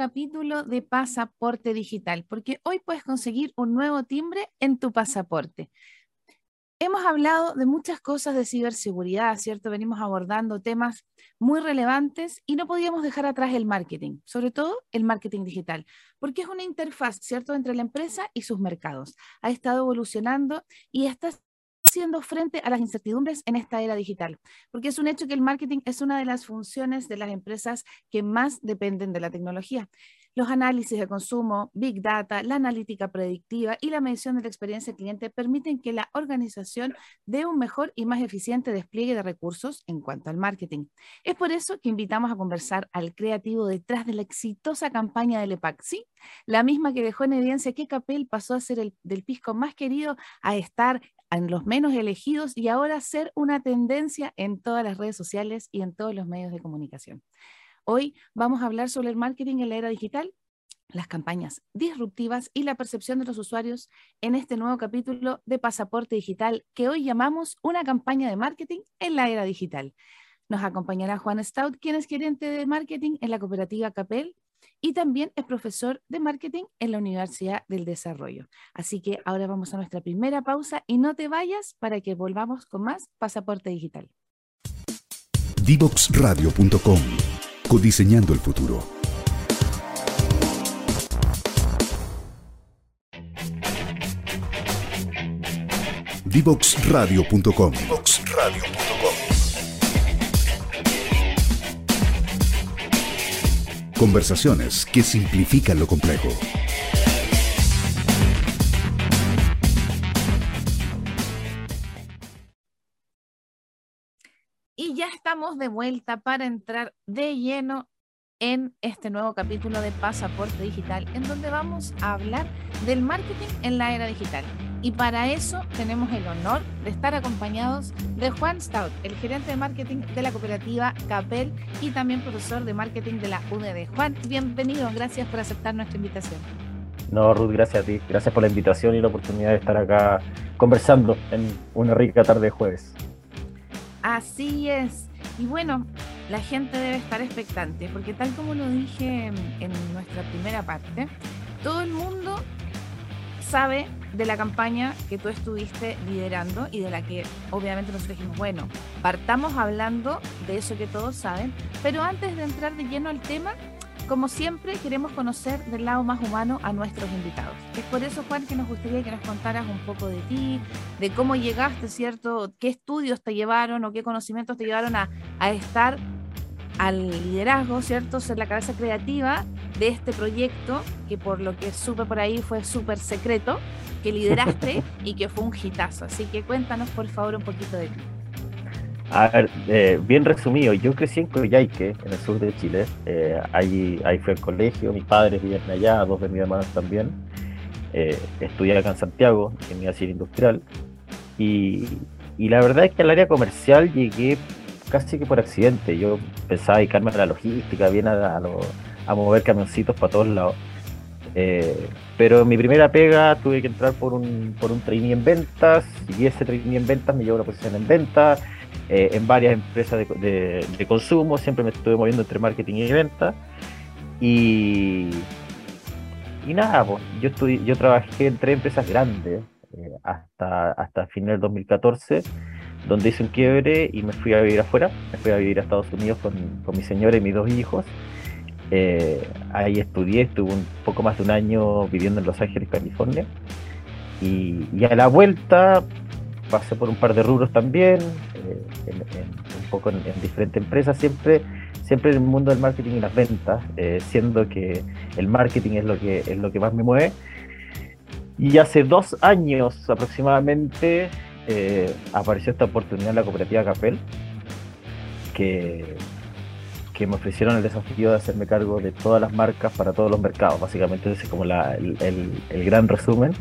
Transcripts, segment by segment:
capítulo de Pasaporte Digital, porque hoy puedes conseguir un nuevo timbre en tu pasaporte. Hemos hablado de muchas cosas de ciberseguridad, ¿cierto? Venimos abordando temas muy relevantes y no podíamos dejar atrás el marketing, sobre todo el marketing digital, porque es una interfaz, ¿cierto?, entre la empresa y sus mercados. Ha estado evolucionando y está haciendo frente a las incertidumbres en esta era digital, porque es un hecho que el marketing es una de las funciones de las empresas que más dependen de la tecnología. Los análisis de consumo, Big Data, la analítica predictiva y la medición de la experiencia del cliente permiten que la organización dé un mejor y más eficiente despliegue de recursos en cuanto al marketing. Es por eso que invitamos a conversar al creativo detrás de la exitosa campaña del EPAC, sí, la misma que dejó en evidencia que Capel pasó a ser el del pisco más querido a estar en los menos elegidos y ahora ser una tendencia en todas las redes sociales y en todos los medios de comunicación. Hoy vamos a hablar sobre el marketing en la era digital, las campañas disruptivas y la percepción de los usuarios en este nuevo capítulo de Pasaporte Digital que hoy llamamos una campaña de marketing en la era digital. Nos acompañará Juan Stout, quien es gerente de marketing en la cooperativa Capel y también es profesor de marketing en la Universidad del Desarrollo. Así que ahora vamos a nuestra primera pausa y no te vayas para que volvamos con más Pasaporte Digital. Divoxradio.com Codiseñando el futuro. Divoxradio.com Conversaciones que simplifican lo complejo. Y ya estamos de vuelta para entrar de lleno en este nuevo capítulo de Pasaporte Digital, en donde vamos a hablar del marketing en la era digital. Y para eso tenemos el honor de estar acompañados de Juan Stout, el gerente de marketing de la cooperativa Capel y también profesor de marketing de la UDD. Juan, bienvenido, gracias por aceptar nuestra invitación. No, Ruth, gracias a ti. Gracias por la invitación y la oportunidad de estar acá conversando en una rica tarde de jueves. Así es. Y bueno, la gente debe estar expectante, porque tal como lo dije en nuestra primera parte, todo el mundo sabe de la campaña que tú estuviste liderando y de la que obviamente nosotros dijimos, bueno, partamos hablando de eso que todos saben, pero antes de entrar de lleno al tema, como siempre, queremos conocer del lado más humano a nuestros invitados. Es por eso, Juan, que nos gustaría que nos contaras un poco de ti, de cómo llegaste, ¿cierto? ¿Qué estudios te llevaron o qué conocimientos te llevaron a, a estar al liderazgo, ¿cierto? Ser la cabeza creativa de este proyecto, que por lo que supe por ahí fue súper secreto, que lideraste y que fue un hitazo. Así que cuéntanos por favor un poquito de ti. A ver, eh, bien resumido, yo crecí en Coyhaique, en el sur de Chile. Eh, ahí, ahí fue el colegio, mis padres vivían allá, dos de mis hermanos también. Eh, estudié acá en Santiago, en mi industrial. Y, y, la verdad es que al área comercial llegué casi que por accidente. Yo pensaba dedicarme a la logística, bien a, a, a mover camioncitos para todos lados. Eh, pero mi primera pega tuve que entrar por un, por un trainee en ventas y ese trainee en ventas me llevó a una posición en ventas eh, en varias empresas de, de, consumo, siempre me estuve moviendo entre marketing y venta y, y nada, pues, yo, yo trabajé en tres empresas grandes eh, hasta, hasta final del 2014 donde hice un quiebre y me fui a vivir afuera, me fui a vivir a Estados Unidos con, con mi señora y mis dos hijos eh, ahí estudié, estuve un poco más de un año viviendo en Los Ángeles, California. Y, a la vuelta pasé por un par de rubros también, eh, un poco en, diferentes empresas, siempre, siempre en el mundo del marketing y las ventas, eh, siendo que el marketing es lo que, es lo que más me mueve. Y hace dos años aproximadamente apareció esta oportunidad en la cooperativa Capel, que que me ofrecieron el desafío de hacerme cargo de todas las marcas para todos los mercados. Básicamente ese es como el, gran resumen.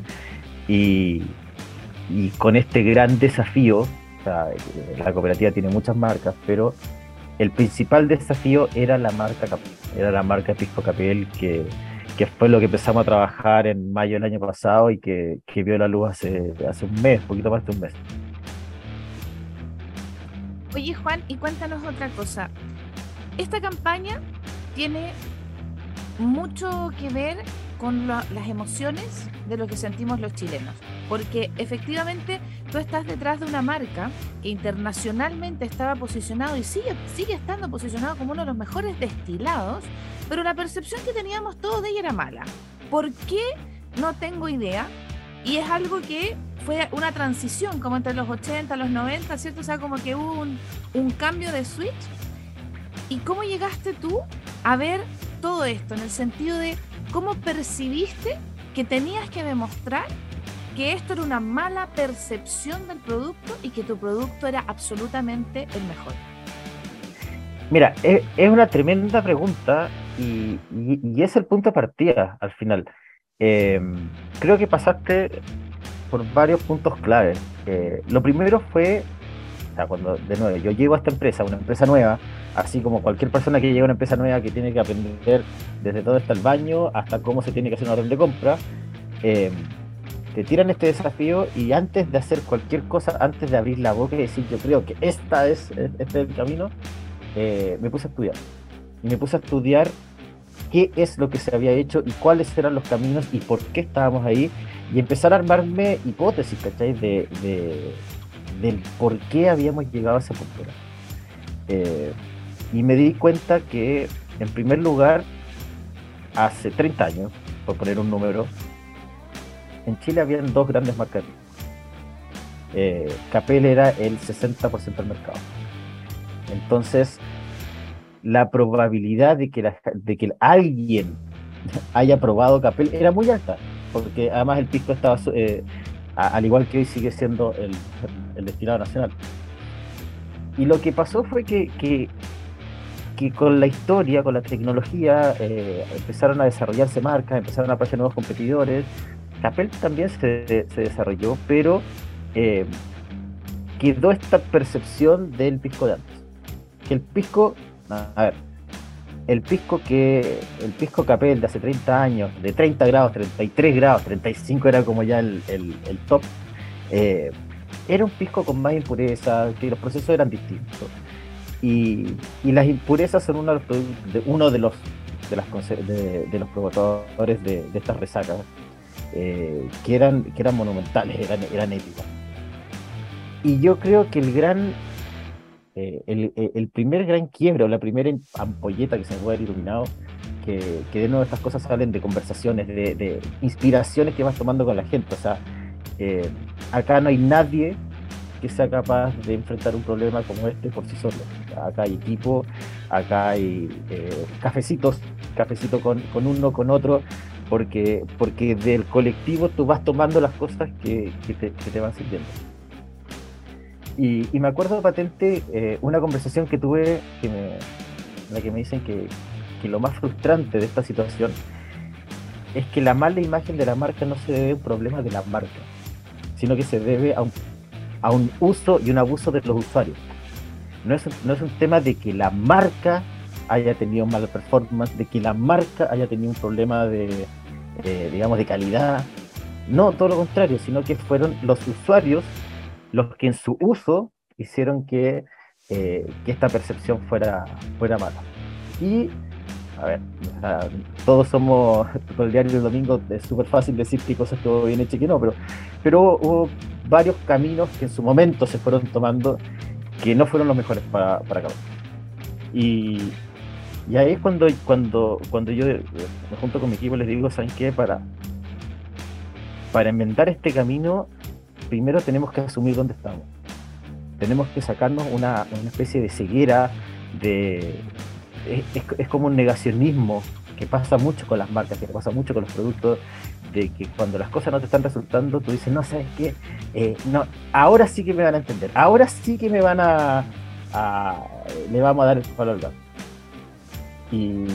Y, con este gran desafío, la cooperativa tiene muchas marcas, pero el principal desafío era la marca Capel, era la marca Pisco Capel que, que fue lo que empezamos a trabajar en mayo del año pasado y que, que vio la luz hace, hace un mes, poquito más de un mes. Oye Juan, y cuéntanos otra cosa esta campaña tiene mucho que ver con las emociones de lo que sentimos los chilenos. Porque efectivamente tú estás detrás de una marca que internacionalmente estaba posicionado y sigue, sigue estando posicionado como uno de los mejores destilados, pero la percepción que teníamos todos de ella era mala. ¿Por qué? No tengo idea. Y es algo que fue una transición, como entre los 80, los 90, ¿cierto? O sea, como que hubo un, un cambio de switch. ¿Y cómo llegaste tú a ver todo esto en el sentido de cómo percibiste que tenías que demostrar que esto era una mala percepción del producto y que tu producto era absolutamente el mejor? Mira, es, una tremenda pregunta y, es el punto de partida al final. Em, creo que pasaste por varios puntos claves. Eh, lo primero fue, o sea, cuando de nuevo yo llego a esta empresa, una empresa nueva, así como cualquier persona que llega a una empresa nueva que tiene que aprender desde todo hasta el baño hasta cómo se tiene que hacer una orden de compra, eh, te tiran este desafío y antes de hacer cualquier cosa, antes de abrir la boca y decir yo creo que esta es, este es el camino, eh, me puse a estudiar. Y me puse a estudiar qué es lo que se había hecho y cuáles eran los caminos y por qué estábamos ahí y empezar a armarme hipótesis, ¿cachai? De, de, del por qué habíamos llegado a esa punto. Eh, y me di cuenta que, en primer lugar, hace 30 años, por poner un número, en Chile habían dos grandes marcas. Eh, Capel era el 60% del mercado. Entonces, la probabilidad de que, alguien haya probado Capel era muy alta, porque además el pisco estaba, eh, al igual que hoy, sigue siendo el, el, destinado nacional. Y lo que pasó fue que con la historia, con la tecnología, eh, empezaron a desarrollarse marcas, empezaron a aparecer nuevos competidores. Capel también se, desarrolló, pero eh, quedó esta percepción del pisco de antes. Que el pisco, a ver, el pisco que, el pisco Capel de hace 30 años, de 30 grados, 33 grados, 35 era como ya el, top, eh, era un pisco con más impureza, que los procesos eran distintos. Y, las impurezas son uno de los, de, uno de los, de, los provocadores de, estas resacas, eh, que, eran, que eran monumentales, eran, eran épicas. Y yo creo que el gran, eh, el, el, primer gran quiebre o la primera ampolleta que se me puede haber iluminado, que, que de nuevo estas cosas salen de conversaciones, de, de inspiraciones que vas tomando con la gente. O sea, eh, acá no hay nadie que sea capaz de enfrentar un problema como este por sí solo. Acá hay equipo, acá hay eh, cafecitos, cafecito con, uno, con otro, porque, porque del colectivo tú vas tomando las cosas que, te, van sirviendo. Y, me acuerdo patente eh, una conversación que tuve que en la que me dicen que, que lo más frustrante de esta situación es que la mala imagen de la marca no se debe a un problema de la marca, sino que se debe a un a un uso y un abuso de los usuarios. No es, no es un tema de que la marca haya tenido mala performance, de que la marca haya tenido un problema de, digamos, de calidad. No, todo lo contrario, sino que fueron los usuarios los que en su uso hicieron que, eh, que esta percepción fuera, fuera mala. Y, a ver, todos somos, con el diario del domingo es súper fácil decir qué cosas todo bien hecho y que no, pero, pero hubo varios caminos que en su momento se fueron tomando que no fueron los mejores para, para Y, y ahí es cuando, cuando, cuando yo me junto con mi equipo les digo, ¿saben qué? Para, para inventar este camino, primero tenemos que asumir dónde estamos. Tenemos que sacarnos una, una especie de ceguera, de, es, como un negacionismo que pasa mucho con las marcas, que pasa mucho con los productos, de que cuando las cosas no te están resultando, tú dices, no, ¿sabes qué? Eh, no, ahora sí que me van a entender, ahora sí que me van a, le vamos a dar el valor y,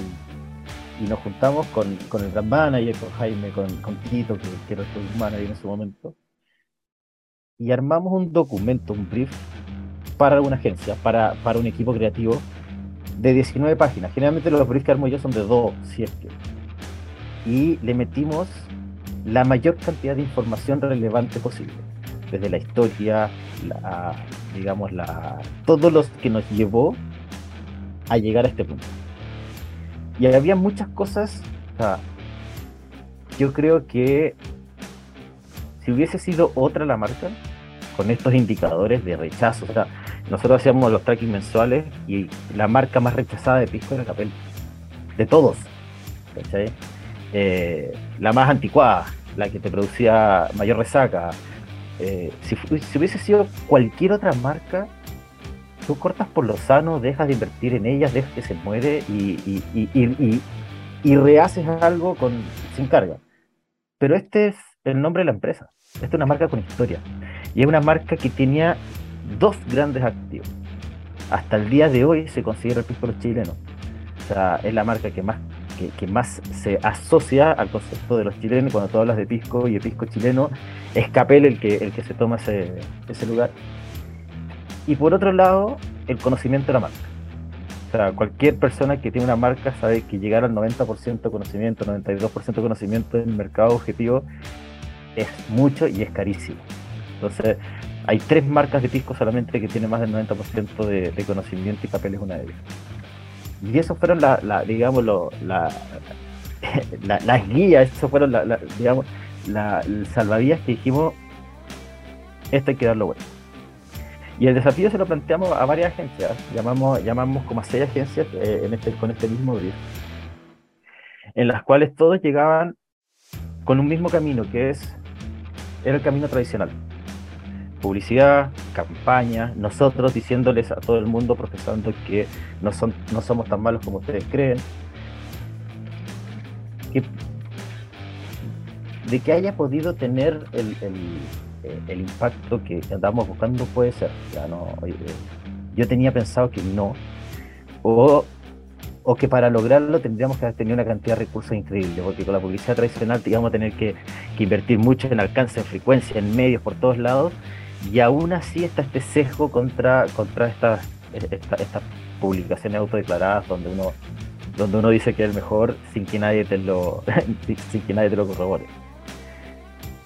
nos juntamos con, con el gran manager, con Jaime, con, con Tito, que, que era el manager en ese momento, y armamos un documento, un brief para una agencia, para, para un equipo creativo de 19 páginas. Generalmente los briefs que armo yo son de 2, si Y le metimos la mayor cantidad de información relevante posible, desde la historia, digamos, la, todo lo que nos llevó a llegar a este punto. Y había muchas cosas, o sea, yo creo que si hubiese sido otra la marca, con estos indicadores de rechazo, o sea, nosotros hacíamos los tracking mensuales y la marca más rechazada de Pisco era Capel, de todos, eh, la más anticuada, la que te producía mayor resaca. Eh, si, hubiese sido cualquier otra marca, tú cortas por lo sano, dejas de invertir en ellas, dejas que se muere y, y, rehaces algo con, sin carga. Pero este es el nombre de la empresa. Esta es una marca con historia. Y es una marca que tenía dos grandes activos. Hasta el día de hoy se considera el pisco chileno. O sea, es la marca que más, que, más se asocia al concepto de los chilenos. Cuando tú hablas de pisco y de pisco chileno, es Capel el que, el que se toma ese, ese lugar. Y por otro lado, el conocimiento de la marca. O sea, cualquier persona que tiene una marca sabe que llegar al 90% de conocimiento, 92% de conocimiento en el mercado objetivo es mucho y es carísimo. Entonces, hay tres marcas de pisco solamente que tienen más del 90% de, conocimiento y papel es una de ellas. Y eso fueron la, digamos, la, las guías, eso fueron la, digamos, el salvavidas que dijimos, esto hay que darlo bueno. Y el desafío se lo planteamos a varias agencias, llamamos, llamamos como a seis agencias eh, este, con este mismo brief, en las cuales todos llegaban con un mismo camino, que es, era el camino tradicional publicidad, campaña, nosotros diciéndoles a todo el mundo, profesando que no, son, no somos tan malos como ustedes creen. de que haya podido tener el, impacto que andamos buscando puede ser. Ya no, eh, yo tenía pensado que no. O o que para lograrlo tendríamos que tener una cantidad de recursos increíble, porque con la publicidad tradicional íbamos a tener que, invertir mucho en alcance, en frecuencia, en medios por todos lados, y aún así está este sesgo contra, contra estas, estas publicaciones autodeclaradas donde uno, donde uno dice que es el mejor sin que nadie te lo, sin que nadie te lo corrobore.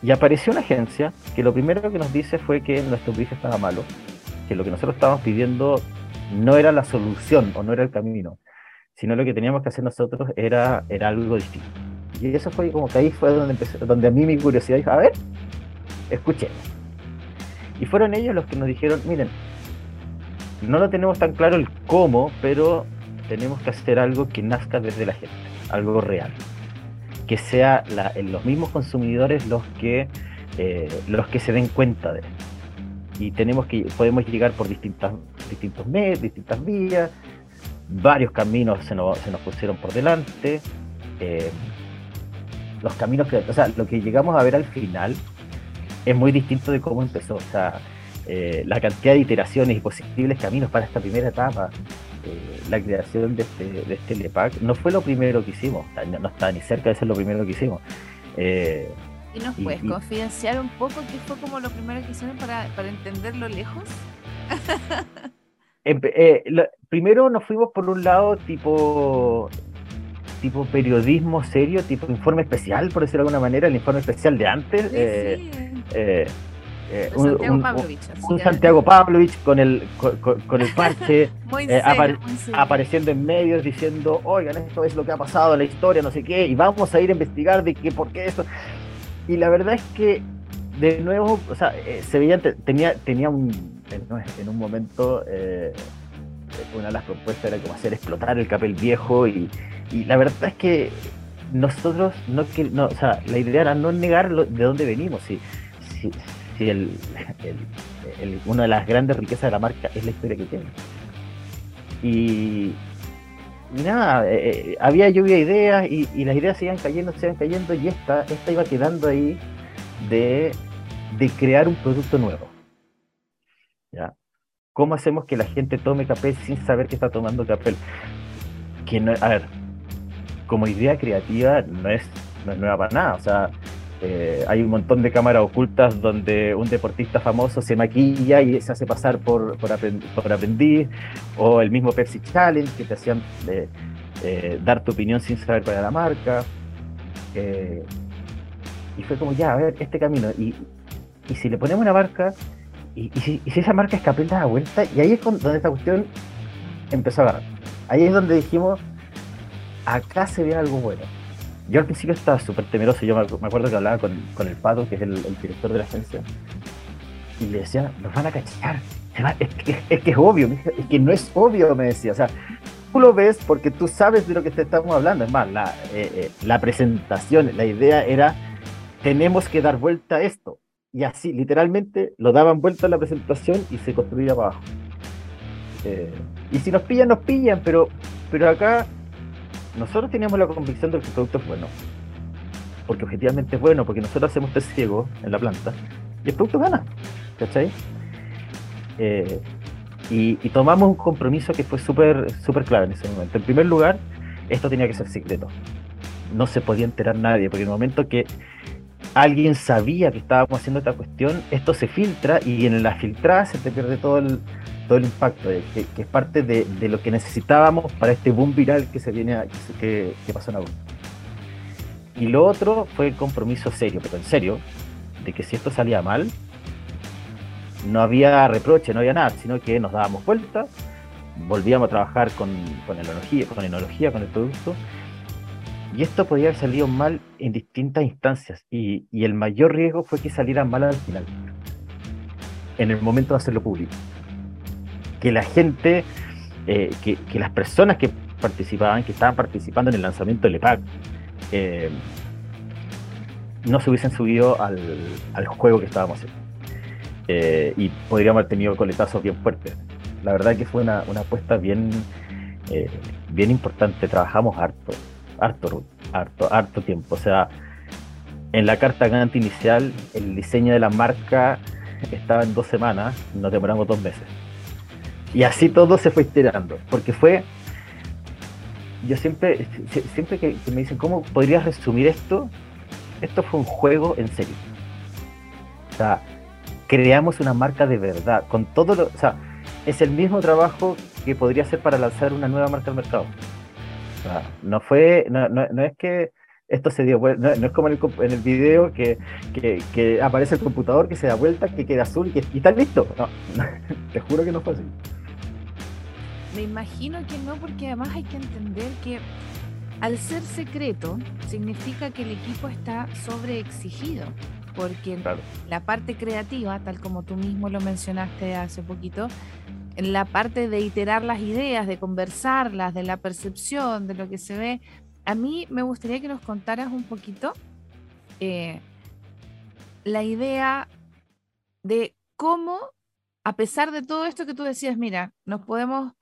Y apareció una agencia que lo primero que nos dice fue que nuestro brief estaba malo, que lo que nosotros estábamos pidiendo no era la solución o no era el camino, sino lo que teníamos que hacer nosotros era, era algo distinto. Y eso fue como que ahí fue donde, empecé, donde a mí mi curiosidad dijo, a ver, escuchemos y fueron ellos los que nos dijeron, miren, no lo tenemos tan claro el cómo, pero tenemos que hacer algo que nazca desde la gente, algo real. Que sea los mismos consumidores los que, eh, los que se den cuenta de esto. Y tenemos que, podemos llegar por distintas, distintos medios, distintas vías, varios caminos se nos, se nos pusieron por delante. Eh, los caminos que, o sea, lo que llegamos a ver al final es muy distinto de cómo empezó. O sea, eh, la cantidad de iteraciones y posibles caminos para esta primera etapa, eh, la creación de este, de este LEPAC, no fue lo primero que hicimos, no, está ni cerca de ser lo primero que hicimos. Eh, ¿Y nos puedes confidenciar un poco qué fue como lo primero que hicieron para, para entenderlo lejos? primero nos fuimos por un lado tipo tipo periodismo serio, tipo informe especial, por decirlo de alguna manera, el informe especial de antes. Eh, eh, un, Santiago Pavlovich con el, con, el parche, eh, apareciendo en medios diciendo, oigan, esto es lo que ha pasado en la historia, no sé qué, y vamos a ir a investigar de qué, por qué esto. Y la verdad es que, de nuevo, o sea, se veía, tenía, tenía un, en, un momento, una de las propuestas era como hacer explotar el capel viejo, y, y la verdad es que nosotros, no que, no, o sea, la idea era no negar de dónde venimos, si, el, una de las grandes riquezas de la marca es la historia que tiene. Y, nada, eh, eh, había lluvia ideas y, las ideas se iban cayendo, se cayendo y esta, esta iba quedando ahí de, crear un producto nuevo. ¿Ya? ¿Cómo hacemos que la gente tome café sin saber que está tomando café? Que no, a ver, como idea creativa no es, no es nueva para nada. O sea, eh, hay un montón de cámaras ocultas donde un deportista famoso se maquilla y se hace pasar por, por, aprendiz, o el mismo Pepsi Challenge que te hacían eh, eh, dar tu opinión sin saber cuál era la marca. y fue como, ya, a ver, este camino. Y, si le ponemos una marca, y, si, esa marca es capaz de vuelta, y ahí es donde esta cuestión empezó a agarrar. Ahí es donde dijimos, acá se ve algo bueno. Yo al principio estaba súper temeroso, yo me, acuerdo que hablaba con, con el Pato, que es el, director de la agencia, y le decía, nos van a cachar, es que, es que obvio, es que no es obvio, me decía, o sea, tú lo ves porque tú sabes de lo que te estamos hablando, es más, la, eh, eh, la presentación, la idea era, tenemos que dar vuelta a esto, y así, literalmente, lo daban vuelta a la presentación y se construía abajo. Eh, y si nos pillan, nos pillan, pero, pero acá nosotros teníamos la convicción de que el producto es bueno. Porque objetivamente es bueno, porque nosotros hacemos test ciego en la planta y el producto gana. ¿Cachai? Eh, y, tomamos un compromiso que fue súper súper clave en ese momento. En primer lugar, esto tenía que ser secreto. No se podía enterar nadie, porque en el momento que alguien sabía que estábamos haciendo esta cuestión, esto se filtra y en la filtrada se te pierde todo el, todo el impacto, eh, que, es parte de, lo que necesitábamos para este boom viral que se viene que, pasó en agosto. Y lo otro fue el compromiso serio, pero en serio, de que si esto salía mal, no había reproche, no había nada, sino que nos dábamos vuelta, volvíamos a trabajar con, con enología, con enología, con el producto, y esto podía haber salido mal en distintas instancias. Y, el mayor riesgo fue que saliera mal al final, en el momento de hacerlo público. Que la gente, eh, que, las personas que participaban, que estaban participando en el lanzamiento del EPAC, eh, no se hubiesen subido al, juego que estábamos haciendo. Eh, y podríamos haber tenido coletazos bien fuertes. La verdad que fue una, una apuesta bien, bien importante. Trabajamos harto harto, harto, harto tiempo. O sea, en la carta Gantt inicial, el diseño de la marca estaba en dos semanas, nos demoramos dos meses. Y así todo se fue estirando, porque fue, yo siempre, siempre que, me dicen, ¿cómo podrías resumir esto? Esto fue un juego en serio. O sea, creamos una marca de verdad, con todo lo, o sea, es el mismo trabajo que podría ser para lanzar una nueva marca al mercado no fue, no, no, es que esto se dio vuelta, no, es como en el, en video que, que, aparece el computador, que se da vuelta, que queda azul y, que, está listo. No, te juro que no fue así. Me imagino que no, porque además hay que entender que al ser secreto significa que el equipo está sobreexigido, porque la parte creativa, tal como tú mismo lo mencionaste hace poquito, en la parte de iterar las ideas, de conversarlas, de la percepción, de lo que se ve, a mí me gustaría que nos contaras un poquito eh, la idea de cómo, a pesar de todo esto que tú decías, mira, nos podemos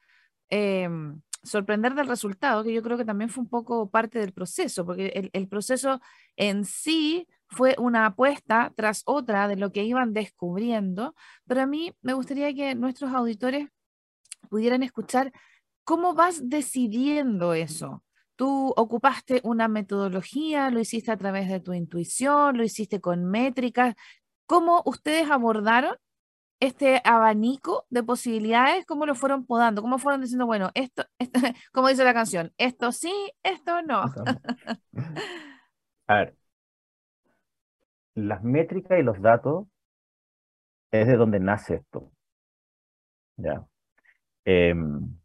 em, sorprender del resultado, que yo creo que también fue un poco parte del proceso, porque el, el proceso en sí fue una apuesta tras otra de lo que iban descubriendo, pero a mí me gustaría que nuestros auditores pudieran escuchar cómo vas decidiendo eso. Tú ocupaste una metodología, lo hiciste a través de tu intuición, lo hiciste con métricas. ¿Cómo ustedes abordaron este abanico de posibilidades? ¿Cómo lo fueron podando? ¿Cómo fueron diciendo, bueno, esto, esto como dice la canción, esto sí, esto no? A ver, las métricas y los datos es de donde nace esto. ¿Ya? Em,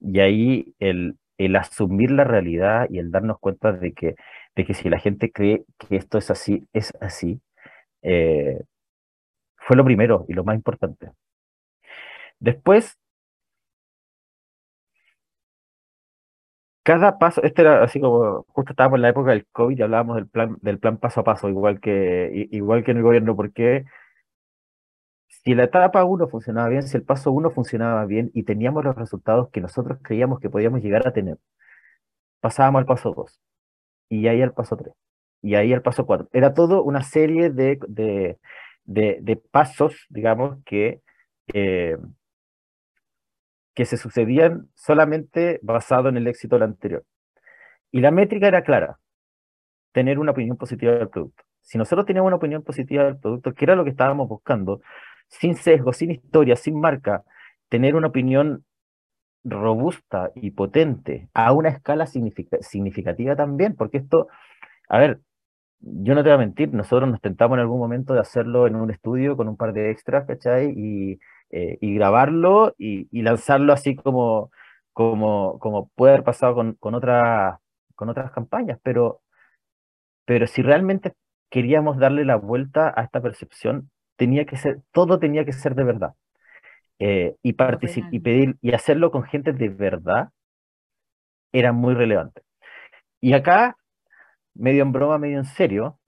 y ahí el, el asumir la realidad y el darnos cuenta de que, de que si la gente cree que esto es así, es así, eh, fue lo primero y lo más importante. Después, cada paso, este era así como, justo estábamos en la época del COVID y hablábamos del plan, del plan paso a paso, igual que, igual que en el gobierno, porque si la etapa 1 funcionaba bien, si el paso 1 funcionaba bien y teníamos los resultados que nosotros creíamos que podíamos llegar a tener, pasábamos al paso 2 y ahí al paso 3 y ahí al paso 4. Era todo una serie de, de, de, pasos, digamos, que, eh, que se sucedían solamente basado en el éxito del anterior. Y la métrica era clara, tener una opinión positiva del producto. Si nosotros teníamos una opinión positiva del producto, que era lo que estábamos buscando, sin sesgo, sin historia, sin marca, tener una opinión robusta y potente a una escala significativa también, porque esto, a ver, yo no te voy a mentir, nosotros nos tentamos en algún momento de hacerlo en un estudio con un par de extras, ¿cachai? Y, eh, y grabarlo y, lanzarlo así como, como, como puede haber pasado con, con, con otras campañas, pero, pero si realmente queríamos darle la vuelta a esta percepción, tenía que ser, todo tenía que ser de verdad. Eh, y, y pedir y hacerlo con gente de verdad era muy relevante. Y acá, medio en broma, medio en serio,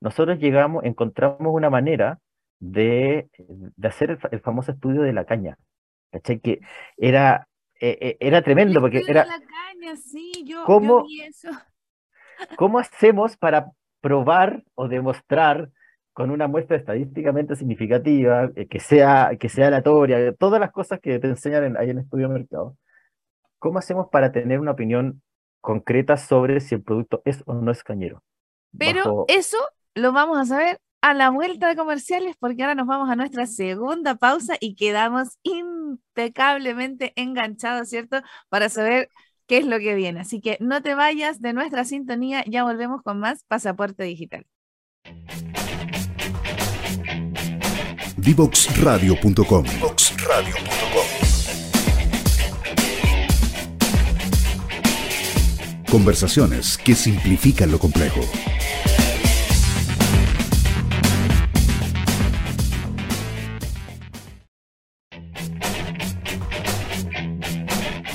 nosotros llegamos, encontramos una manera de, de hacer el, famoso estudio de la caña. ¿Cachai? Que era, eh, eh, era tremendo porque era... La caña, sí, yo, ¿cómo, vi eso. ¿Cómo hacemos para probar o demostrar con una muestra estadísticamente significativa, eh, que, sea, que sea aleatoria, todas las cosas que te enseñan ahí en el estudio de mercado? ¿Cómo hacemos para tener una opinión concreta sobre si el producto es o no es cañero? Pero eso lo vamos a saber a la vuelta de comerciales porque ahora nos vamos a nuestra segunda pausa y quedamos impecablemente enganchados, ¿cierto? Para saber qué es lo que viene. Así que no te vayas de nuestra sintonía, ya volvemos con más Pasaporte Digital. Divoxradio.com Conversaciones que simplifican lo complejo.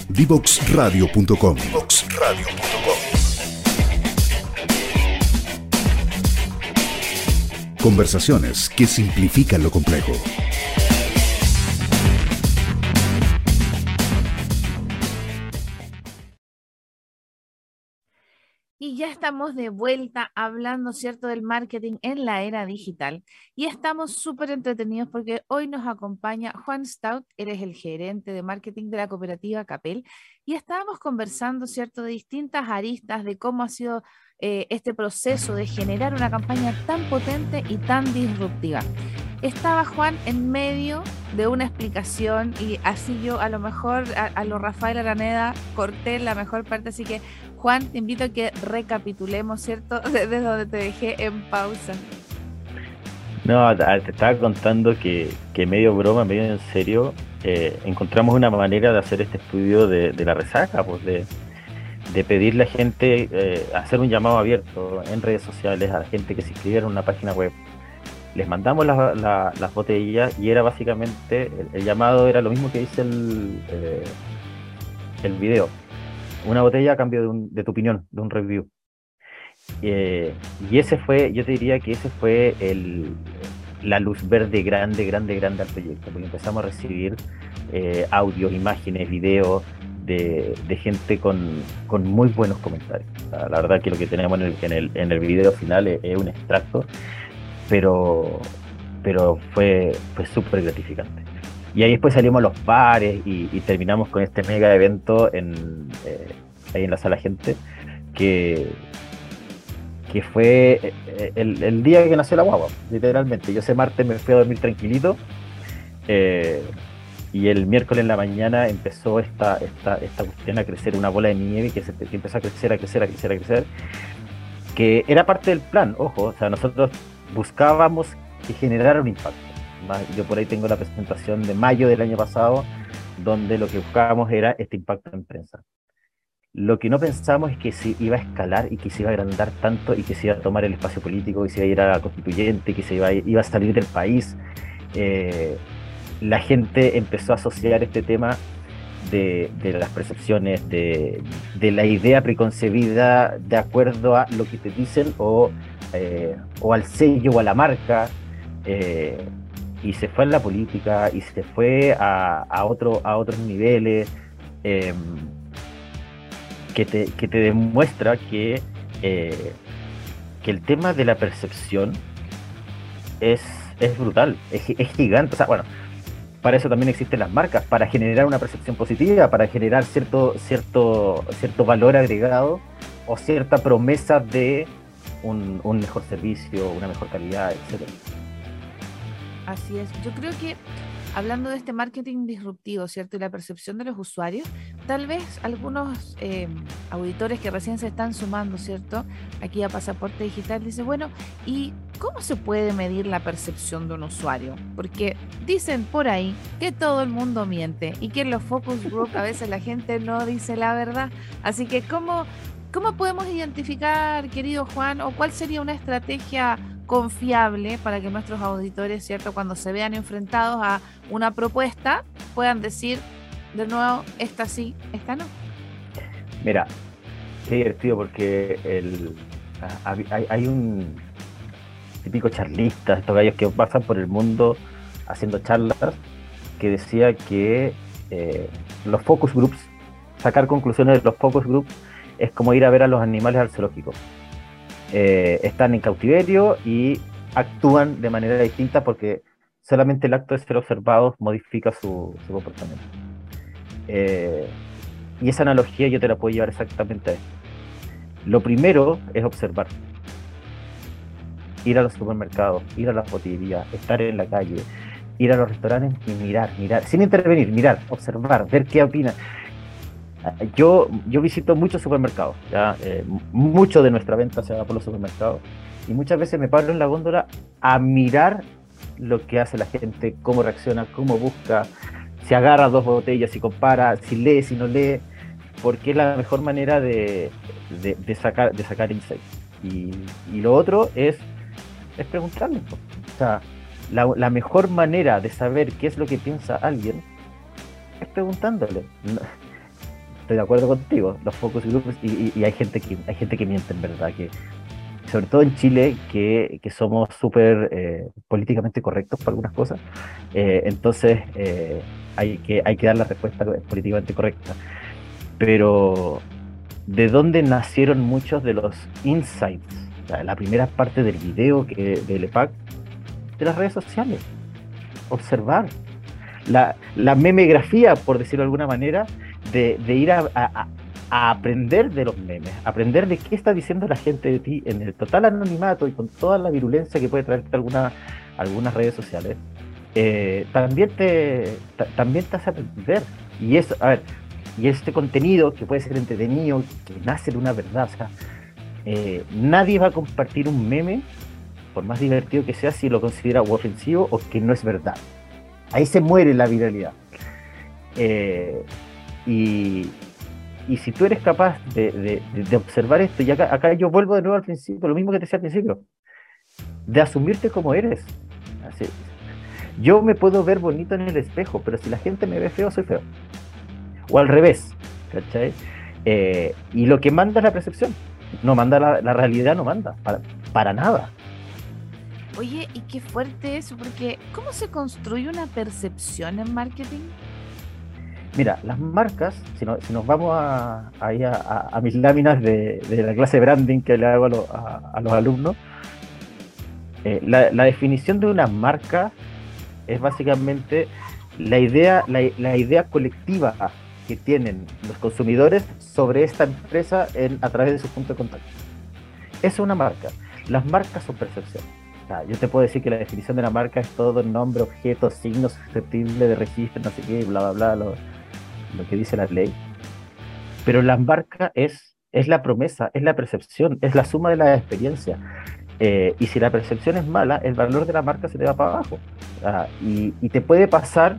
Divoxradio.com. Conversaciones que simplifican lo complejo. Y ya estamos de vuelta hablando, ¿cierto?, del marketing en la era digital. Y estamos súper entretenidos porque hoy nos acompaña Juan Stout, eres el gerente de marketing de la cooperativa Capel. Y estábamos conversando, ¿cierto?, de distintas aristas de cómo ha sido eh, este proceso de generar una campaña tan potente y tan disruptiva. Estaba Juan en medio de una explicación y así yo a lo mejor a, lo Rafael Araneda corté la mejor parte, así que Juan, te invito a que recapitulemos, ¿cierto? Desde donde te dejé en pausa. No, te estaba contando que, medio broma, medio en serio, eh, encontramos una manera de hacer este estudio de, la resaca, pues de, pedirle a gente, eh, hacer un llamado abierto en redes sociales a la gente que se inscribiera en una página web. Les mandamos las botellas y era básicamente, el, llamado era lo mismo que dice el, eh, el video una botella a cambio de, tu opinión, de un review. Eh, y ese fue, yo te diría que ese fue el, la luz verde grande, grande, grande al proyecto, porque empezamos a recibir eh, audios, imágenes, videos de, gente con, muy buenos comentarios. La, verdad que lo que tenemos en el, en el, en el video final es, un extracto, pero, pero fue, fue súper gratificante. Y ahí después salimos a los bares y, terminamos con este mega evento en, eh, ahí en la sala gente, que, que fue eh, el, día que nació la guagua, literalmente. Yo ese martes me fui a dormir tranquilito eh, y el miércoles en la mañana empezó esta, esta, esta cuestión a crecer, una bola de nieve que, se, que empezó a crecer, a crecer, a crecer, a crecer, que era parte del plan, ojo, o sea, nosotros buscábamos que generara un impacto yo por ahí tengo la presentación de mayo del año pasado, donde lo que buscábamos era este impacto en prensa. Lo que no pensábamos es que se iba a escalar y que se iba a agrandar tanto y que se iba a tomar el espacio político y se iba a ir a la constituyente, que se iba a, iba a salir del país. Eh, la gente empezó a asociar este tema de, las percepciones, de, la idea preconcebida de acuerdo a lo que te dicen o, eh, o al sello o a la marca. Eh, y se fue a la política y se fue a, a, otro, a otros niveles em, que, te, que, te, demuestra que, eh, que el tema de la percepción es, es brutal, es, es, gigante. O sea, bueno, para eso también existen las marcas, para generar una percepción positiva, para generar cierto, cierto, cierto valor agregado o cierta promesa de un, mejor servicio, una mejor calidad, etcétera. Así es. Yo creo que hablando de este marketing disruptivo, ¿cierto? Y la percepción de los usuarios, tal vez algunos eh, auditores que recién se están sumando, ¿cierto? Aquí a Pasaporte Digital, dice, bueno, ¿y cómo se puede medir la percepción de un usuario? Porque dicen por ahí que todo el mundo miente y que en los focus group a veces la gente no dice la verdad. Así que, ¿cómo, cómo podemos identificar, querido Juan, o cuál sería una estrategia confiable para que nuestros auditores, ¿cierto? Cuando se vean enfrentados a una propuesta, puedan decir, de nuevo, esta sí, esta no. Mira, qué divertido porque el, hay, un típico charlista, estos gallos que pasan por el mundo haciendo charlas, que decía que eh, los focus groups, sacar conclusiones de los focus groups, es como ir a ver a los animales al zoológico. Eh, están en cautiverio y actúan de manera distinta porque solamente el acto de ser observados modifica su comportamiento. Eh, y esa analogía yo te la puedo llevar exactamente a esto. Lo primero es observar. Ir a los supermercados, ir a las botillerías, estar en la calle, ir a los restaurantes y mirar, mirar, sin intervenir, mirar, observar, ver qué opinan. Yo, yo visito muchos supermercados, ¿ya? Eh, mucho de nuestra venta se va por los supermercados y muchas veces me paro en la góndola a mirar lo que hace la gente, cómo reacciona, cómo busca, si agarra dos botellas, si compara, si lee, si no lee, porque es la mejor manera de, sacar, de sacar insights. Y, lo otro es, es preguntarle. O sea, la, mejor manera de saber qué es lo que piensa alguien es preguntándole. Estoy de acuerdo contigo, los focus groups, y, hay gente que hay gente que miente en verdad, que sobre todo en Chile, que, somos súper eh, políticamente correctos para algunas cosas. Eh, entonces, eh, hay, que, hay que dar la respuesta políticamente correcta. Pero, ¿de dónde nacieron muchos de los insights? la primera parte del video que, del EPAC, de las redes sociales. Observar. La, la memegrafía, por decirlo de alguna manera, de, ir a, aprender de los memes, aprender de qué está diciendo la gente de ti en el total anonimato y con toda la virulencia que puede traerte alguna, algunas redes sociales, eh, también, te, también te hace aprender. Y a ver, y este contenido que puede ser entretenido, que nace de una verdad, eh, nadie va a compartir un meme, por más divertido que sea, si lo considera ofensivo o que no es verdad. Ahí se muere la viralidad. Eh, y, y si tú eres capaz de, observar esto, y acá, yo vuelvo de nuevo al principio, lo mismo que te decía al principio, de asumirte como eres. Yo me puedo ver bonito en el espejo, pero si la gente me ve feo, soy feo. O al revés, ¿cachai? Eh, y lo que manda es la percepción. No manda la, realidad, no manda, para, para nada. Oye, y qué fuerte eso, porque ¿cómo se construye una percepción en marketing? Mira, las marcas, si, nos vamos a, a, mis láminas de, la clase branding que le hago a, los alumnos, eh, la, definición de una marca es básicamente la idea, la, idea colectiva que tienen los consumidores sobre esta empresa a través de su punto de contacto. Es una marca. Las marcas son percepción. yo te puedo decir que la definición de una marca es todo nombre, objeto, signo susceptible de registro, no sé qué, bla, bla, bla, que dice la ley. Pero la marca es, es la promesa, es la percepción, es la suma de la experiencia. Eh, y si la percepción es mala, el valor de la marca se te va para abajo. Ah, y, te puede pasar,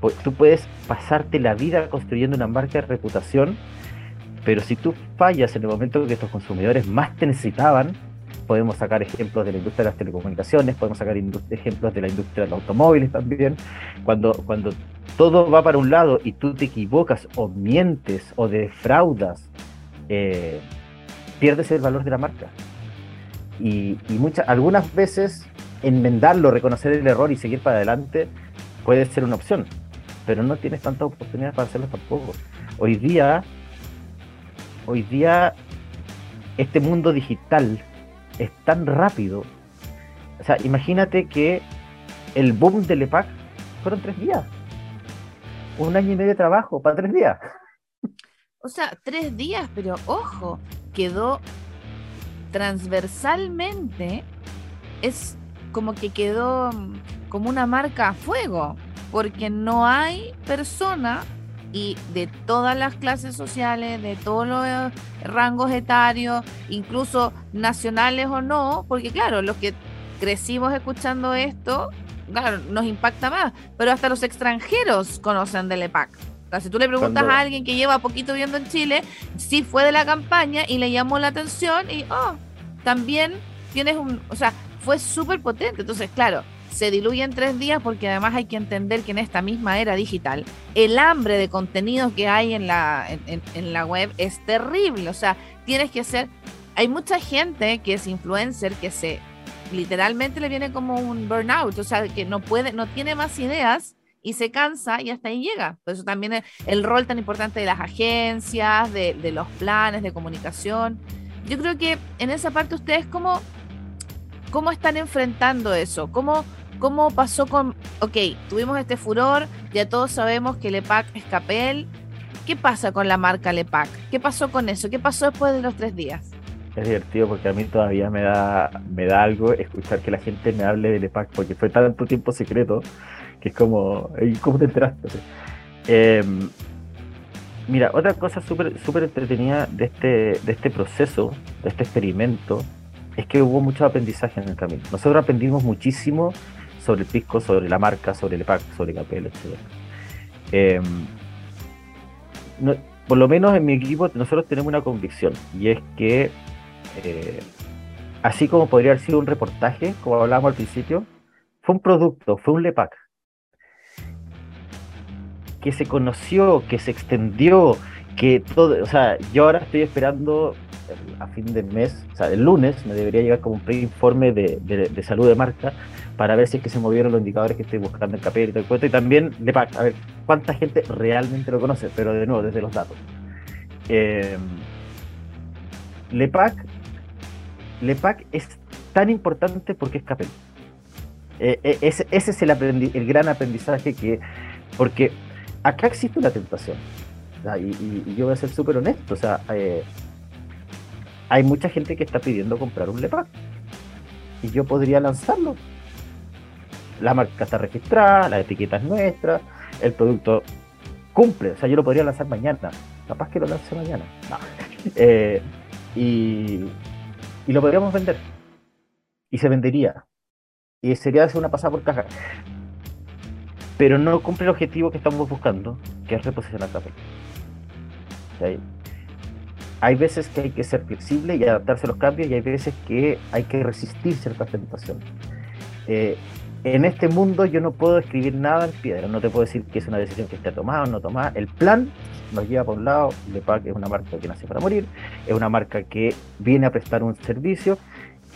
pues, tú puedes pasarte la vida construyendo una marca de reputación, pero si tú fallas en el momento que estos consumidores más te necesitaban, podemos sacar ejemplos de la industria de las telecomunicaciones, podemos sacar ejemplos de la industria de los automóviles también, cuando, cuando todo va para un lado y tú te equivocas o mientes o defraudas, eh, pierdes el valor de la marca. Y, muchas, algunas veces enmendarlo, reconocer el error y seguir para adelante puede ser una opción, pero no tienes tanta oportunidad para hacerlo tampoco. Hoy día, hoy día, este mundo digital es tan rápido. O sea, imagínate que el boom del EPAC fueron tres días un año y medio de trabajo para tres días. O sea, tres días, pero ojo, quedó transversalmente, es como que quedó mm, como una marca a fuego, porque no hay persona y de todas las clases sociales, de todos los eh, rangos etarios, incluso nacionales o no, porque claro, los que crecimos escuchando esto, claro, nos impacta más, pero hasta los extranjeros conocen del EPAC. si tú le preguntas a alguien que lleva poquito viviendo en Chile, si fue de la campaña y le llamó la atención y, oh, también tienes un, o sea, fue súper potente. Entonces, claro, se diluye en tres días porque además hay que entender que en esta misma era digital, el hambre de contenido que hay en la, en, la web es terrible. O sea, tienes que ser... Hay mucha gente que es influencer que se literalmente le viene como un burnout, o sea, que no puede, no tiene más ideas y se cansa y hasta ahí llega. Por eso también el, el rol tan importante de las agencias, de, los planes de comunicación. Yo creo que en esa parte ustedes cómo, cómo están enfrentando eso, cómo, ¿Cómo pasó con, ok, tuvimos este furor, ya todos sabemos que Lepac es Capel. ¿Qué pasa con la marca Lepac? ¿Qué pasó con eso? ¿Qué pasó después de los tres días? Es divertido porque a mí todavía me da, me algo escuchar que la gente me hable de Lepac porque fue tanto tiempo secreto que es como, ¿cómo te enteraste? Em, mira, otra cosa súper super entretenida de este, de este proceso, de este experimento, es que hubo mucho aprendizaje en el camino. Nosotros aprendimos muchísimo sobre el pisco, sobre la marca, sobre el EPAC, sobre Capel, etc. Em, por lo menos en mi equipo nosotros tenemos una convicción y es que eh, así como podría haber sido un reportaje, como hablábamos al principio, fue un producto, fue un LEPAC que se conoció, que se extendió, que todo, o sea, yo ahora estoy esperando a fin de mes, o sea, el lunes me debería llegar como un pre-informe de, de, salud de marca para ver si es que se movieron los indicadores que estoy buscando en Capel y todo el y también LEPAC, a ver cuánta gente realmente lo conoce, pero de nuevo, desde los datos. Eh, LEPAC, LEPAC es tan importante porque es Capel. Eh, eh, ese, es el, gran aprendizaje que, porque acá existe una tentación. Y, yo voy a ser súper honesto, o sea, eh, hay mucha gente que está pidiendo comprar un LEPAC. Y yo podría lanzarlo. La marca está registrada, la etiqueta es nuestra, el producto cumple. O sea, yo lo podría lanzar mañana. Capaz que lo lance mañana. Y, y lo podríamos vender. Y se vendería. Y sería hacer una pasada por caja. Pero no cumple el objetivo que estamos buscando, que es reposicionar café hay veces que hay que ser flexible y adaptarse a los cambios y hay veces que hay que resistir ciertas tentaciones. Eh, en este mundo yo no puedo escribir nada en piedra, no te puedo decir que es una decisión que esté tomada o no tomada. El plan nos lleva por un lado, Lepac es una marca que nace para morir, es una marca que viene a prestar un servicio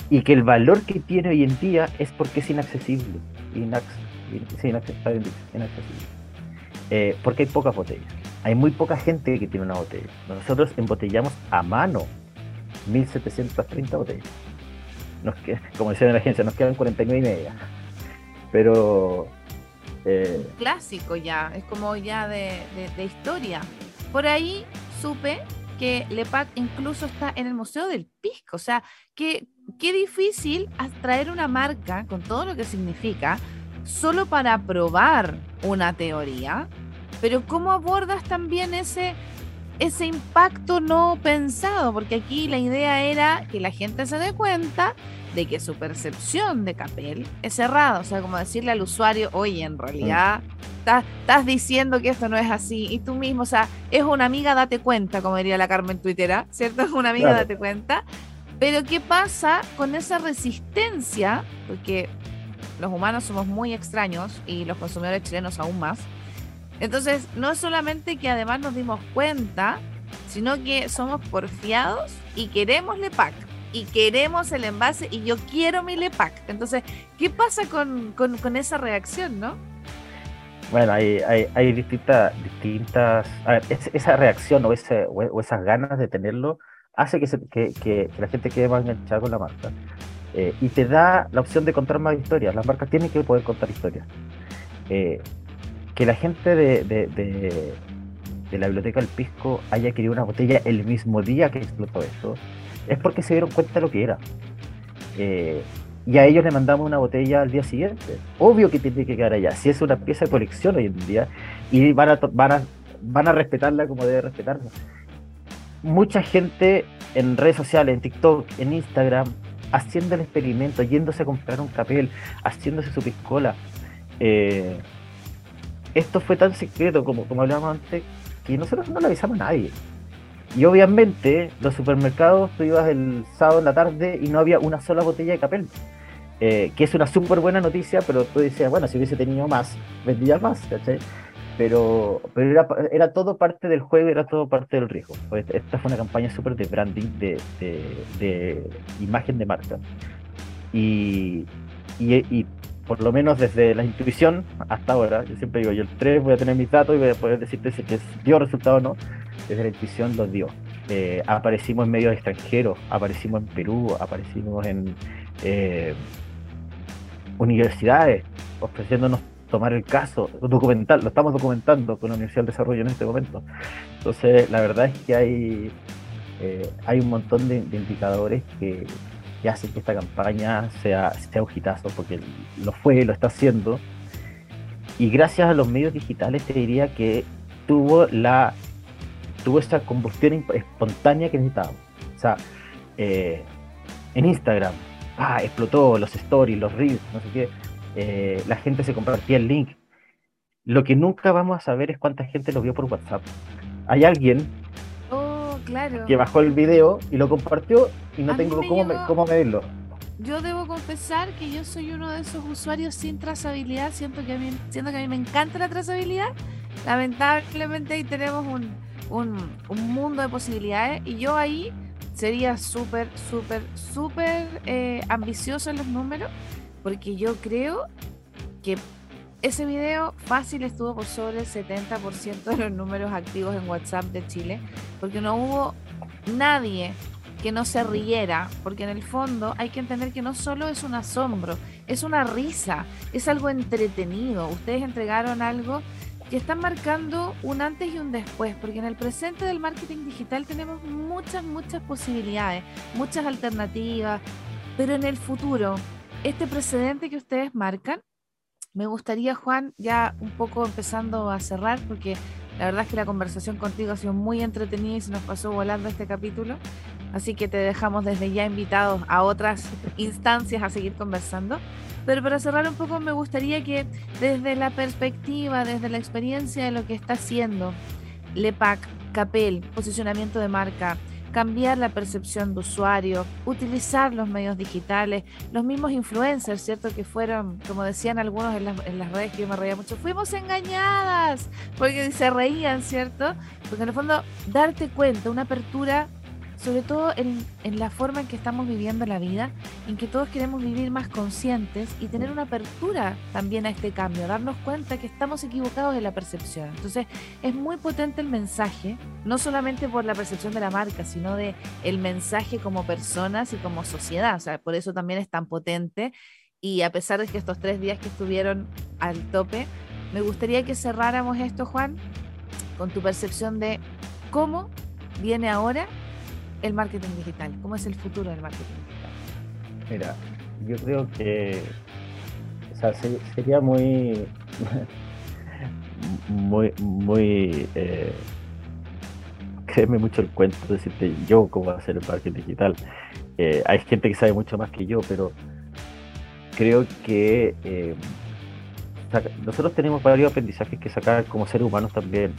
y que el valor que tiene hoy en día es porque es inaccesible, inaccesible, eh, porque hay pocas botellas hay muy poca gente que tiene una botella. Nosotros embotellamos a mano 1730 botellas. Nos como decía en la agencia, nos quedan 49 y media. Pero. Eh, Clásico ya, es como ya de, historia. Por ahí supe que Lepac incluso está en el Museo del Pisco. O sea, que, qué difícil traer una marca con todo lo que significa solo para probar una teoría pero ¿cómo abordas también ese, ese impacto no pensado? Porque aquí la idea era que la gente se dé cuenta de que su percepción de Capel es cerrada, o sea, como decirle al usuario, oye, en realidad estás, diciendo que esto no es así, y tú mismo, o sea, es una amiga, date cuenta, como diría la Carmen Twittera, ¿cierto? Es una amiga, date cuenta. Pero ¿qué pasa con esa resistencia? Porque los humanos somos muy extraños y los consumidores chilenos aún más entonces, no es solamente que además nos dimos cuenta, sino que somos porfiados y queremos LEPAC y queremos el envase y yo quiero mi LEPAC. Entonces, ¿qué pasa con, esa reacción, no? Bueno, hay, hay, distintas, distintas a ver, esa reacción o, ese, o, esas ganas de tenerlo hace que, que, que, la gente quede más enganchada con la marca. Eh, y te da la opción de contar más historias. Las marcas tienen que poder contar historias. Eh, que la gente de, de, la biblioteca del Pisco haya querido una botella el mismo día que explotó esto, es porque se dieron cuenta de lo que era. Eh, y a ellos le mandamos una botella al día siguiente. Obvio que tiene que quedar allá. Si es una pieza de colección hoy en día, y van a, van a van a respetarla como debe respetarla. Mucha gente en redes sociales, en TikTok, en Instagram, haciendo el experimento, yéndose a comprar un papel, haciéndose su piscola. Eh, esto fue tan secreto, como, como hablábamos antes, que nosotros no le avisamos a nadie. Y obviamente, los supermercados, tú ibas el sábado en la tarde y no había una sola botella de capel. Eh, que es una súper buena noticia, pero tú decías, bueno, si hubiese tenido más, vendía más, ¿cachai? Pero, pero era, era, todo parte del juego, era todo parte del riesgo. Pues esta fue una campaña súper de branding, de, de, imagen de marca. Y, y, y, por lo menos desde la intuición hasta ahora, yo siempre digo, yo el 3 voy a tener mis datos y voy a poder decirte si dio resultado o no, desde la los dio. Eh, aparecimos en medios extranjeros, aparecimos en Perú, aparecimos en eh, universidades ofreciéndonos tomar el caso, documentar, lo estamos documentando con la Universidad del Desarrollo en este momento. Entonces, la verdad es que hay, eh, hay un montón de, indicadores que, que, hacen que esta campaña sea, sea un hitazo, porque lo fue, lo está haciendo. Y gracias a los medios digitales te diría que tuvo la tuvo esa combustión espontánea que necesitábamos. O sea, eh, en Instagram, ah, explotó los stories, los reels, no sé qué eh, la gente se compartía el link. Lo que nunca vamos a saber es cuánta gente lo vio por WhatsApp. Hay alguien oh, claro. que bajó el video y lo compartió y no tengo cómo, cómo medirlo. Yo debo confesar que yo soy uno de esos usuarios sin trazabilidad. Siento que a mí, siento que a mí me encanta la trazabilidad. Lamentablemente ahí tenemos un, un, un mundo de posibilidades y yo ahí sería súper, súper, súper eh, ambicioso en los números porque yo creo que ese video fácil estuvo por sobre el 70% de los números activos en WhatsApp de Chile, porque no hubo nadie que no se riera, porque en el fondo hay que entender que no solo es un asombro, es una risa, es algo entretenido. Ustedes entregaron algo que está marcando un antes y un después, porque en el presente del marketing digital tenemos muchas, muchas posibilidades, muchas alternativas, pero en el futuro este precedente que ustedes marcan, me gustaría, Juan, ya un poco empezando a cerrar, porque la verdad es que la conversación contigo ha sido muy entretenida y se nos pasó volando este capítulo. Así que te dejamos desde ya invitados a otras instancias a seguir conversando. Pero para cerrar un poco, me gustaría que desde la perspectiva, desde la experiencia de lo que está haciendo LEPAC, CAPEL, posicionamiento de marca, cambiar la percepción de usuario, utilizar los medios digitales, los mismos influencers, ¿cierto? Que fueron, como decían algunos en las, en las redes que yo me reía mucho, fuimos engañadas, porque se reían, ¿cierto? Porque en el fondo, darte cuenta, una apertura sobre todo en, la forma en que estamos viviendo la vida, en que todos queremos vivir más conscientes y tener una apertura también a este cambio, darnos cuenta que estamos equivocados en la percepción. Entonces, es muy potente el mensaje, no solamente por la percepción de la marca, sino de el mensaje como personas y como sociedad. O sea, por eso también es tan potente. Y a pesar de que estos tres días que estuvieron al tope, me gustaría que cerráramos esto, Juan, con tu percepción de cómo viene ahora el marketing digital? ¿Cómo es el futuro del marketing digital? Mira, yo creo que sería muy, muy, muy, eh, créeme mucho el cuento, decirte yo cómo ser el marketing digital. Eh, hay gente que sabe mucho más que yo, pero creo que eh, nosotros tenemos varios aprendizajes que sacar como seres humanos también.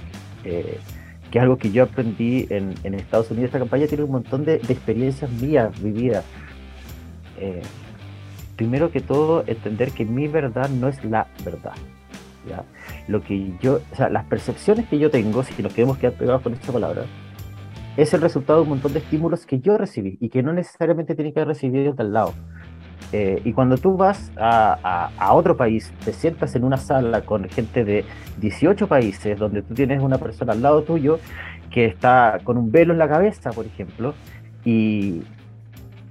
Que es algo que yo aprendí en, Estados Unidos. Esta campaña tiene un montón de, experiencias mías vividas. Eh, primero que todo, entender que mi verdad no es la verdad. Lo que yo, o sea, las percepciones que yo tengo, si nos queremos quedar pegados con esta palabra, es el resultado de un montón de estímulos que yo recibí y que no necesariamente tienen que haber recibido de al lado. Eh, y cuando tú vas a, otro país, te sientas en una sala con gente de 18 países, donde tú tienes una persona al lado tuyo que está con un velo en la cabeza, por ejemplo, y,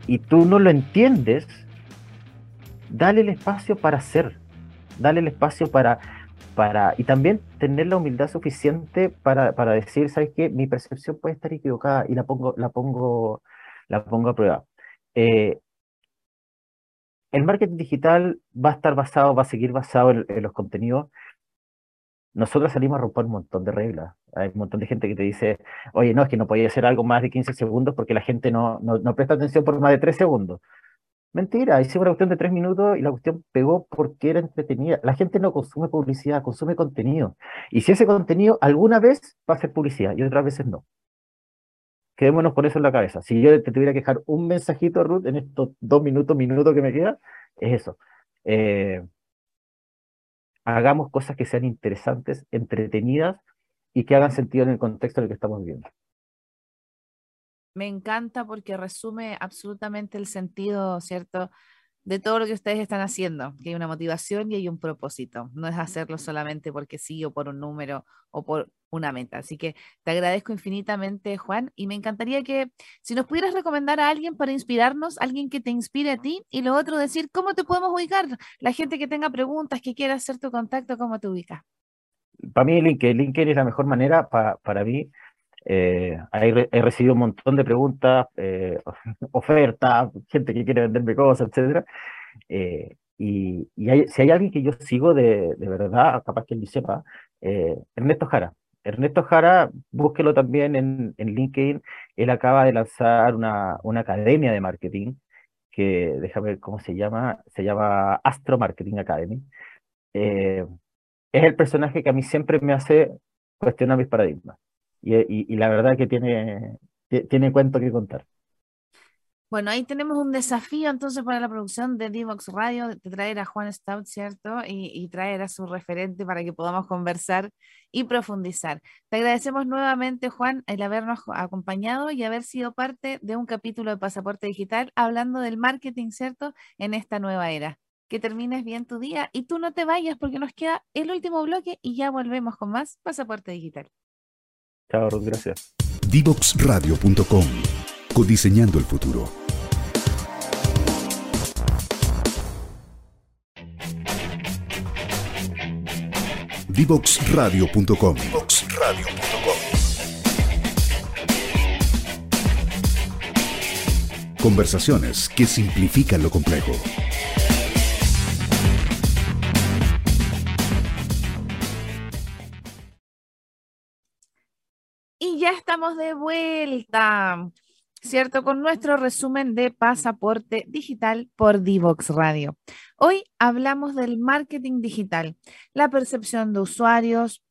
y tú no lo entiendes, dale el espacio para hacer, dale el espacio para, para, y también tener la humildad suficiente para, para decir, ¿sabes qué? Mi percepción puede estar equivocada y la pongo, la pongo, la pongo a prueba. Eh, el marketing digital va a estar basado, va a seguir basado en, los contenidos, nosotros salimos a romper un montón de reglas. Hay un montón de gente que te dice, oye, no, es que no podía hacer algo más de 15 segundos porque la gente no, no, presta atención por más de 3 segundos. Mentira, hice una cuestión de 3 minutos y la cuestión pegó porque era entretenida. La gente no consume publicidad, consume contenido. Y si ese contenido alguna vez va a ser publicidad y otras veces no. Quedémonos con eso en la cabeza. Si yo te tuviera que dejar un mensajito, Ruth, en estos dos minutos, minutos que me queda, es eso. Eh, hagamos cosas que sean interesantes, entretenidas y que hagan sentido en el contexto en el que estamos viviendo. Me encanta porque resume absolutamente el sentido, ¿cierto? De todo lo que ustedes están haciendo, que hay una motivación y hay un propósito. No es hacerlo solamente porque sí o por un número o por una meta. Así que te agradezco infinitamente, Juan, y me encantaría que si nos pudieras recomendar a alguien para inspirarnos, alguien que te inspire a ti, y lo otro, decir cómo te podemos ubicar. La gente que tenga preguntas, que quiera hacer tu contacto, ¿cómo te ubica? Para mí, LinkedIn, LinkedIn es la mejor manera para mí. Eh, he recibido un montón de preguntas, eh, ofertas, gente que quiere venderme cosas, etc. Eh, y, si hay alguien que yo sigo de, de verdad, capaz que él sepa, Ernesto Jara. Ernesto Jara, búsquelo también en, en LinkedIn. Él acaba de lanzar una, una, academia de marketing que, déjame ver cómo se llama, se llama Astro Marketing Academy. Eh, es el personaje que a mí siempre me hace cuestionar mis paradigmas. Y, y, la verdad que tiene, tiene cuento que contar. Bueno, ahí tenemos un desafío entonces para la producción de Divox Radio, de traer a Juan Stout, ¿cierto? Y, traer a su referente para que podamos conversar y profundizar. Te agradecemos nuevamente, Juan, el habernos acompañado y haber sido parte de un capítulo de Pasaporte Digital hablando del marketing, ¿cierto? En esta nueva era. Que termines bien tu día y tú no te vayas porque nos queda el último bloque y ya volvemos con más Pasaporte Digital. Chao, gracias. Divoxradio.com Codiseñando el futuro. Divoxradio.com. Conversaciones que simplifican lo complejo. Y ya estamos de vuelta. ¿Cierto? Con nuestro resumen de pasaporte digital por Divox Radio. Hoy hablamos del marketing digital, la percepción de usuarios,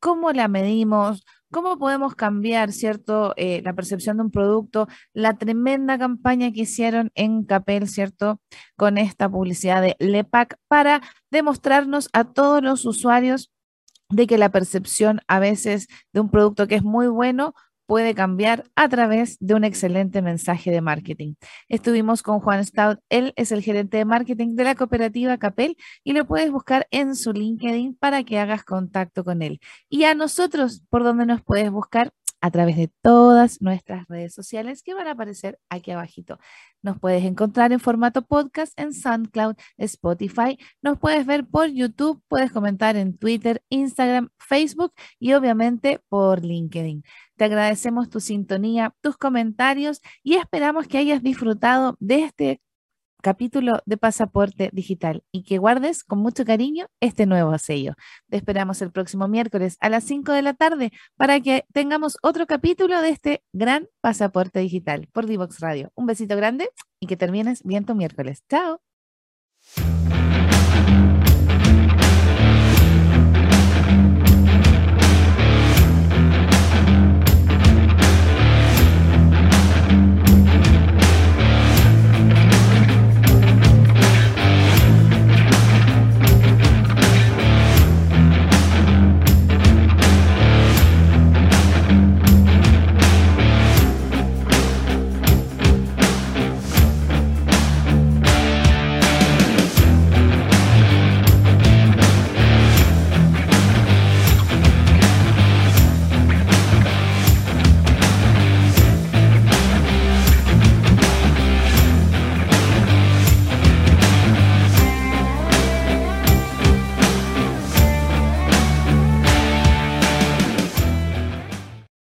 cómo la medimos, cómo podemos cambiar, ¿cierto? Eh, la percepción de un producto, la tremenda campaña que hicieron en Capel, ¿cierto? Con esta publicidad de LEPAC para demostrarnos a todos los usuarios de que la percepción a veces de un producto que es muy bueno puede cambiar a través de un excelente mensaje de marketing. Estuvimos con Juan Stout, él es el gerente de marketing de la cooperativa Capel y lo puedes buscar en su LinkedIn para que hagas contacto con él. Y a nosotros, ¿por dónde nos puedes buscar? A través de todas nuestras redes sociales que van a aparecer aquí abajito. Nos puedes encontrar en formato podcast en SoundCloud, Spotify, nos puedes ver por YouTube, puedes comentar en Twitter, Instagram, Facebook y obviamente por LinkedIn. Te agradecemos tu sintonía, tus comentarios y esperamos que hayas disfrutado de este capítulo de Pasaporte Digital y que guardes con mucho cariño este nuevo sello. Te esperamos el próximo miércoles a las 5 de la tarde para que tengamos otro capítulo de este gran Pasaporte Digital por Divox Radio. Un besito grande y que termines bien tu miércoles. Chao.